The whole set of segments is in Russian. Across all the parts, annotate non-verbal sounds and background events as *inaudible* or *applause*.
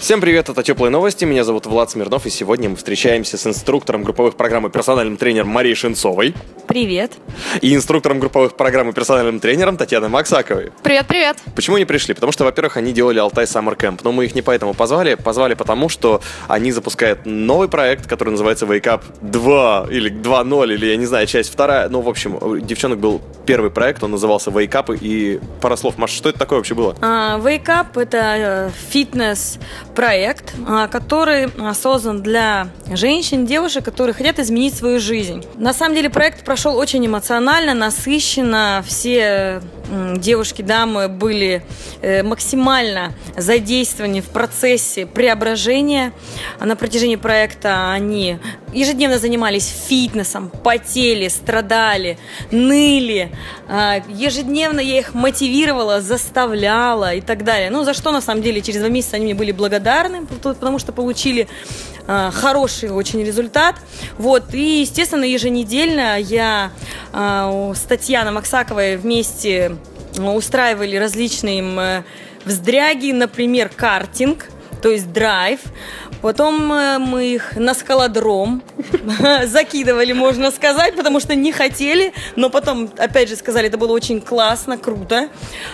Всем привет, это Теплые новости, меня зовут Влад Смирнов, и сегодня мы встречаемся с инструктором групповых программ и персональным тренером Марией Шинцовой Привет. и инструктором групповых программ и персональным тренером Татьяной Максаковой. Привет, привет. Почему они пришли? Потому что, во-первых, они делали Алтай Summer Camp, но мы их не поэтому позвали, позвали потому, что они запускают новый проект, который называется Wake Up 2, или 2.0, или я не знаю, часть вторая. Ну, в общем, у девчонок был первый проект, он назывался Wake Up, и пара слов. Маша, что это такое вообще было? А, Wake Up – это э, фитнес-проект, а, который а, создан для женщин, девушек, которые хотят изменить свою жизнь. На самом деле проект прошел очень эмоционально, насыщенно. Все девушки, дамы были э, максимально задействованы в процессе преображения. На протяжении проекта они ежедневно занимались фитнесом, потели, страдали, ныли. А, Ежедневно я их мотивировала, заставляла и так далее. Ну, за что, на самом деле, через два месяца они мне были благодарны, пот- потому что получили а, хороший очень результат. Вот, и, естественно, еженедельно я у- с Татьяной Максаковой вместе а, устраивали различные э, вздряги, например, картинг, то есть драйв. Потом э, мы их на скалодром *laughs* закидывали, можно сказать, потому что не хотели, но потом, опять же, сказали, это было очень классно, круто.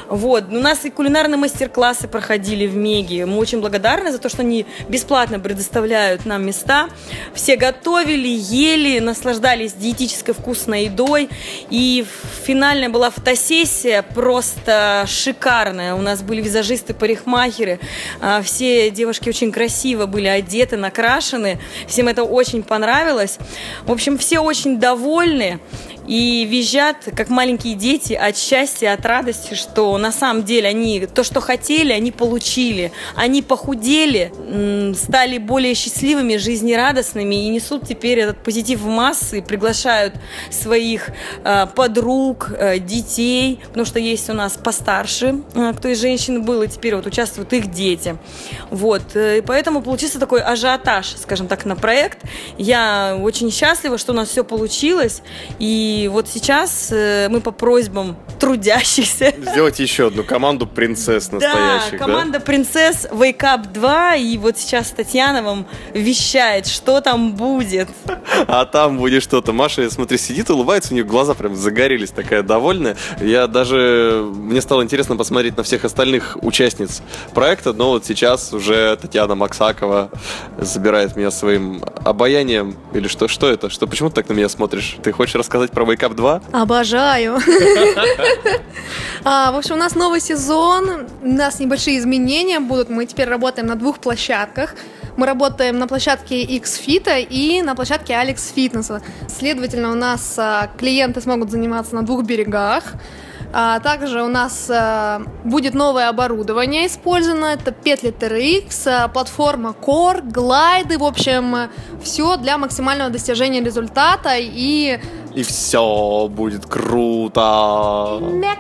Вот. У нас и кулинарные мастер-классы проходили в Меге. Мы очень благодарны за то, что они бесплатно предоставляют нам места. Все готовили, ели, наслаждались диетической вкусной едой. И финальная была фотосессия просто шикарная. У нас были визажисты, парикмахеры. А, Все девушки очень красиво были одеты, накрашены. Всем это очень понравилось. В общем, все очень довольны и визжат, как маленькие дети, от счастья, от радости, что на самом деле они то, что хотели, они получили. Они похудели, стали более счастливыми, жизнерадостными и несут теперь этот позитив в массы, приглашают своих э, подруг, э, детей, потому что есть у нас постарше, э, кто из женщин был, и теперь вот участвуют их дети. Вот, и поэтому получился такой ажиотаж, скажем так, на проект. Я очень счастлива, что у нас все получилось, и вот сейчас э, мы по просьбам трудящихся Сделайте еще одну команду принцесс настоящих, да, команда принцесс Wake Up 2, и вот сейчас Татьяна вам вещает, что там будет. А там будет что-то. Маша, смотри, сидит, улыбается, у нее глаза прям загорелись, такая довольная. Я даже... Мне стало интересно посмотреть на всех остальных участниц проекта, но вот сейчас уже Татьяна Максакова забирает меня своим обаянием. Или что? Что это? Что? Почему ты так на меня смотришь? Ты хочешь рассказать про Wake Up 2? Обожаю. *laughs* А, В общем, у нас новый сезон, у нас небольшие изменения будут. Мы теперь работаем на двух площадках. Мы работаем на площадке X-Fit и на площадке Alex Fitness. Следовательно, у нас а, клиенты смогут заниматься на двух берегах. А также у нас а, будет новое оборудование использовано. Это петли TRX, а, платформа Core, глайды. В общем, все для максимального достижения результата и И все будет круто. мяк.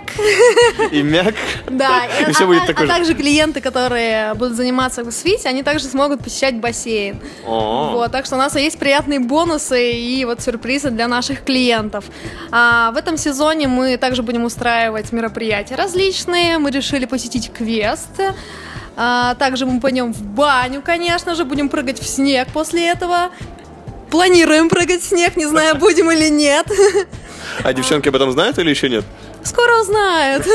И мяк. Да, И а, все а будет та- такое а же. также клиенты, которые будут заниматься в свите, они также смогут посещать бассейн. О. Вот, так что у нас есть приятные бонусы и вот сюрпризы для наших клиентов. А в этом сезоне мы также будем устраивать мероприятия различные. Мы решили посетить квест. А, также мы пойдем в баню, конечно же, будем прыгать в снег после этого. Планируем прыгать в снег, не знаю, будем или нет. А девчонки об этом знают или еще нет? Скоро узнают.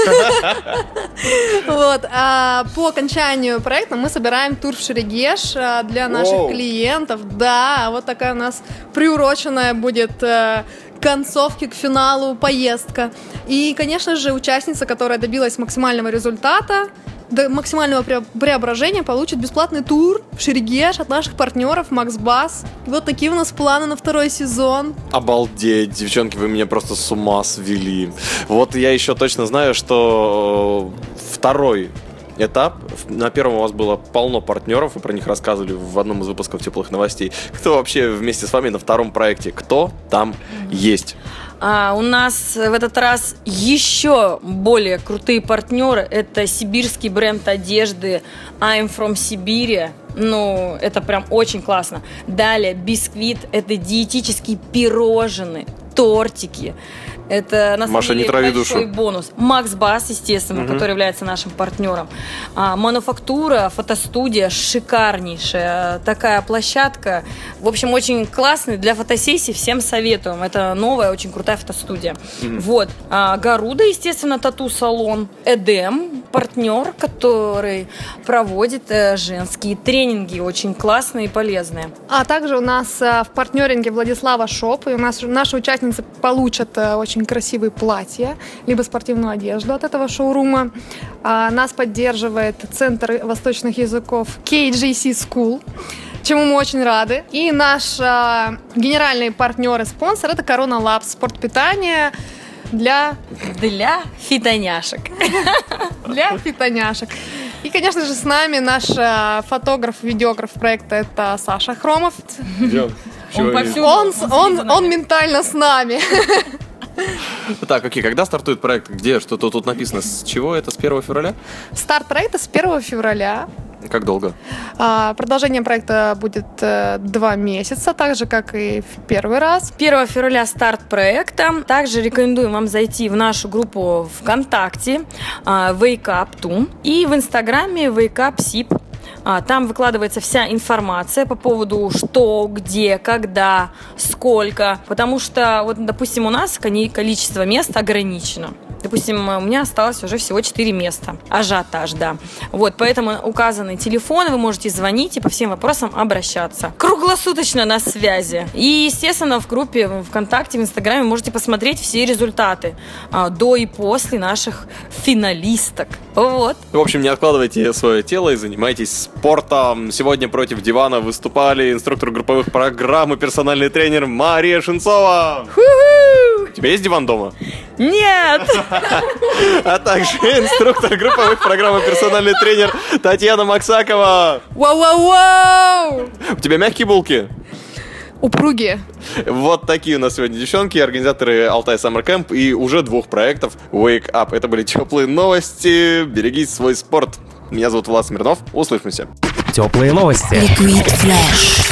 Вот. а По окончанию проекта мы собираем тур в Шерегеш а, для наших клиентов. Да, вот такая у нас приуроченная будет э, к концовке, к финалу поездка. И, конечно же, участница, которая добилась максимального результата, до максимального пре- преображения получит бесплатный тур в Шерегеш от наших партнеров Макс Бас. Вот такие у нас планы на второй сезон. Обалдеть, девчонки, вы меня просто с ума свели. Вот я еще точно знаю, что э, второй этап. На первом у вас было полно партнеров, вы про них рассказывали в одном из выпусков теплых новостей. Кто вообще вместе с вами на втором проекте? Кто там есть? А у нас в этот раз еще более крутые партнеры. Это сибирский бренд одежды I'm from Сибири. Ну, это прям очень классно. Далее, бисквит. Это диетические пирожные, тортики. Это на самом Маша, не деле трави большой душу. бонус. Макс Бас, естественно, который является нашим партнером. А, мануфактура, фотостудия шикарнейшая. Такая площадка. В общем, очень классный для фотосессий. Всем советуем. Это новая, очень крутая фотостудия. Вот. А, Гаруда, естественно, тату-салон. Эдем, партнер, который проводит э, женские тренинги. Очень классные и полезные. А также у нас э, в партнеринге Владислава Shop, и у нас наши участницы получат э, очень красивые платья, либо спортивную одежду от этого шоурума. А, Нас поддерживает Центр восточных языков KGC School, чему мы очень рады. И наш а, генеральный партнер и спонсор это Corona Labs, спортпитание для, Для фитоняшек. *laughs* для фитоняшек. И, конечно же, с нами наш а, фотограф, видеограф проекта это Саша Хромов. Он. Он, он, он ментально с нами. *laughs* *laughs* Так, окей, когда стартует проект? Где? Что-то тут написано? С чего это? С 1 февраля? Старт проекта с 1 февраля. Как долго? А, Продолжение проекта будет э, два месяца, так же, как и в первый раз. 1 февраля старт проекта. Также рекомендуем вам зайти в нашу группу ВКонтакте а, Wake Up Tune и в Инстаграме Wake Up Sip. А, Там выкладывается вся информация по поводу что, где, когда, сколько. Потому что, вот, допустим, у нас количество мест ограничено. Допустим, у меня осталось уже всего 4 места. Ажиотаж, да. Вот, поэтому указаны телефоны, вы можете звонить и по всем вопросам обращаться. Круглосуточно на связи. И, естественно, в группе ВКонтакте, в Инстаграме можете посмотреть все результаты а, до и после наших финалисток. Вот. В общем, не откладывайте свое тело и занимайтесь спортом. Сегодня против дивана выступали инструктор групповых программ и персональный тренер Мария Шинцова. У тебя есть диван дома? Нет! А также инструктор групповых программ и персональный тренер Татьяна Максакова. Вау-вау-вау! У тебя мягкие булки? Упругие. Вот такие у нас сегодня девчонки, организаторы Алтай Summer Camp и уже двух проектов Wake Up. Это были теплые новости. Берегите свой спорт. Меня зовут Влад Смирнов. Услышимся. Теплые новости. Liquid Flash.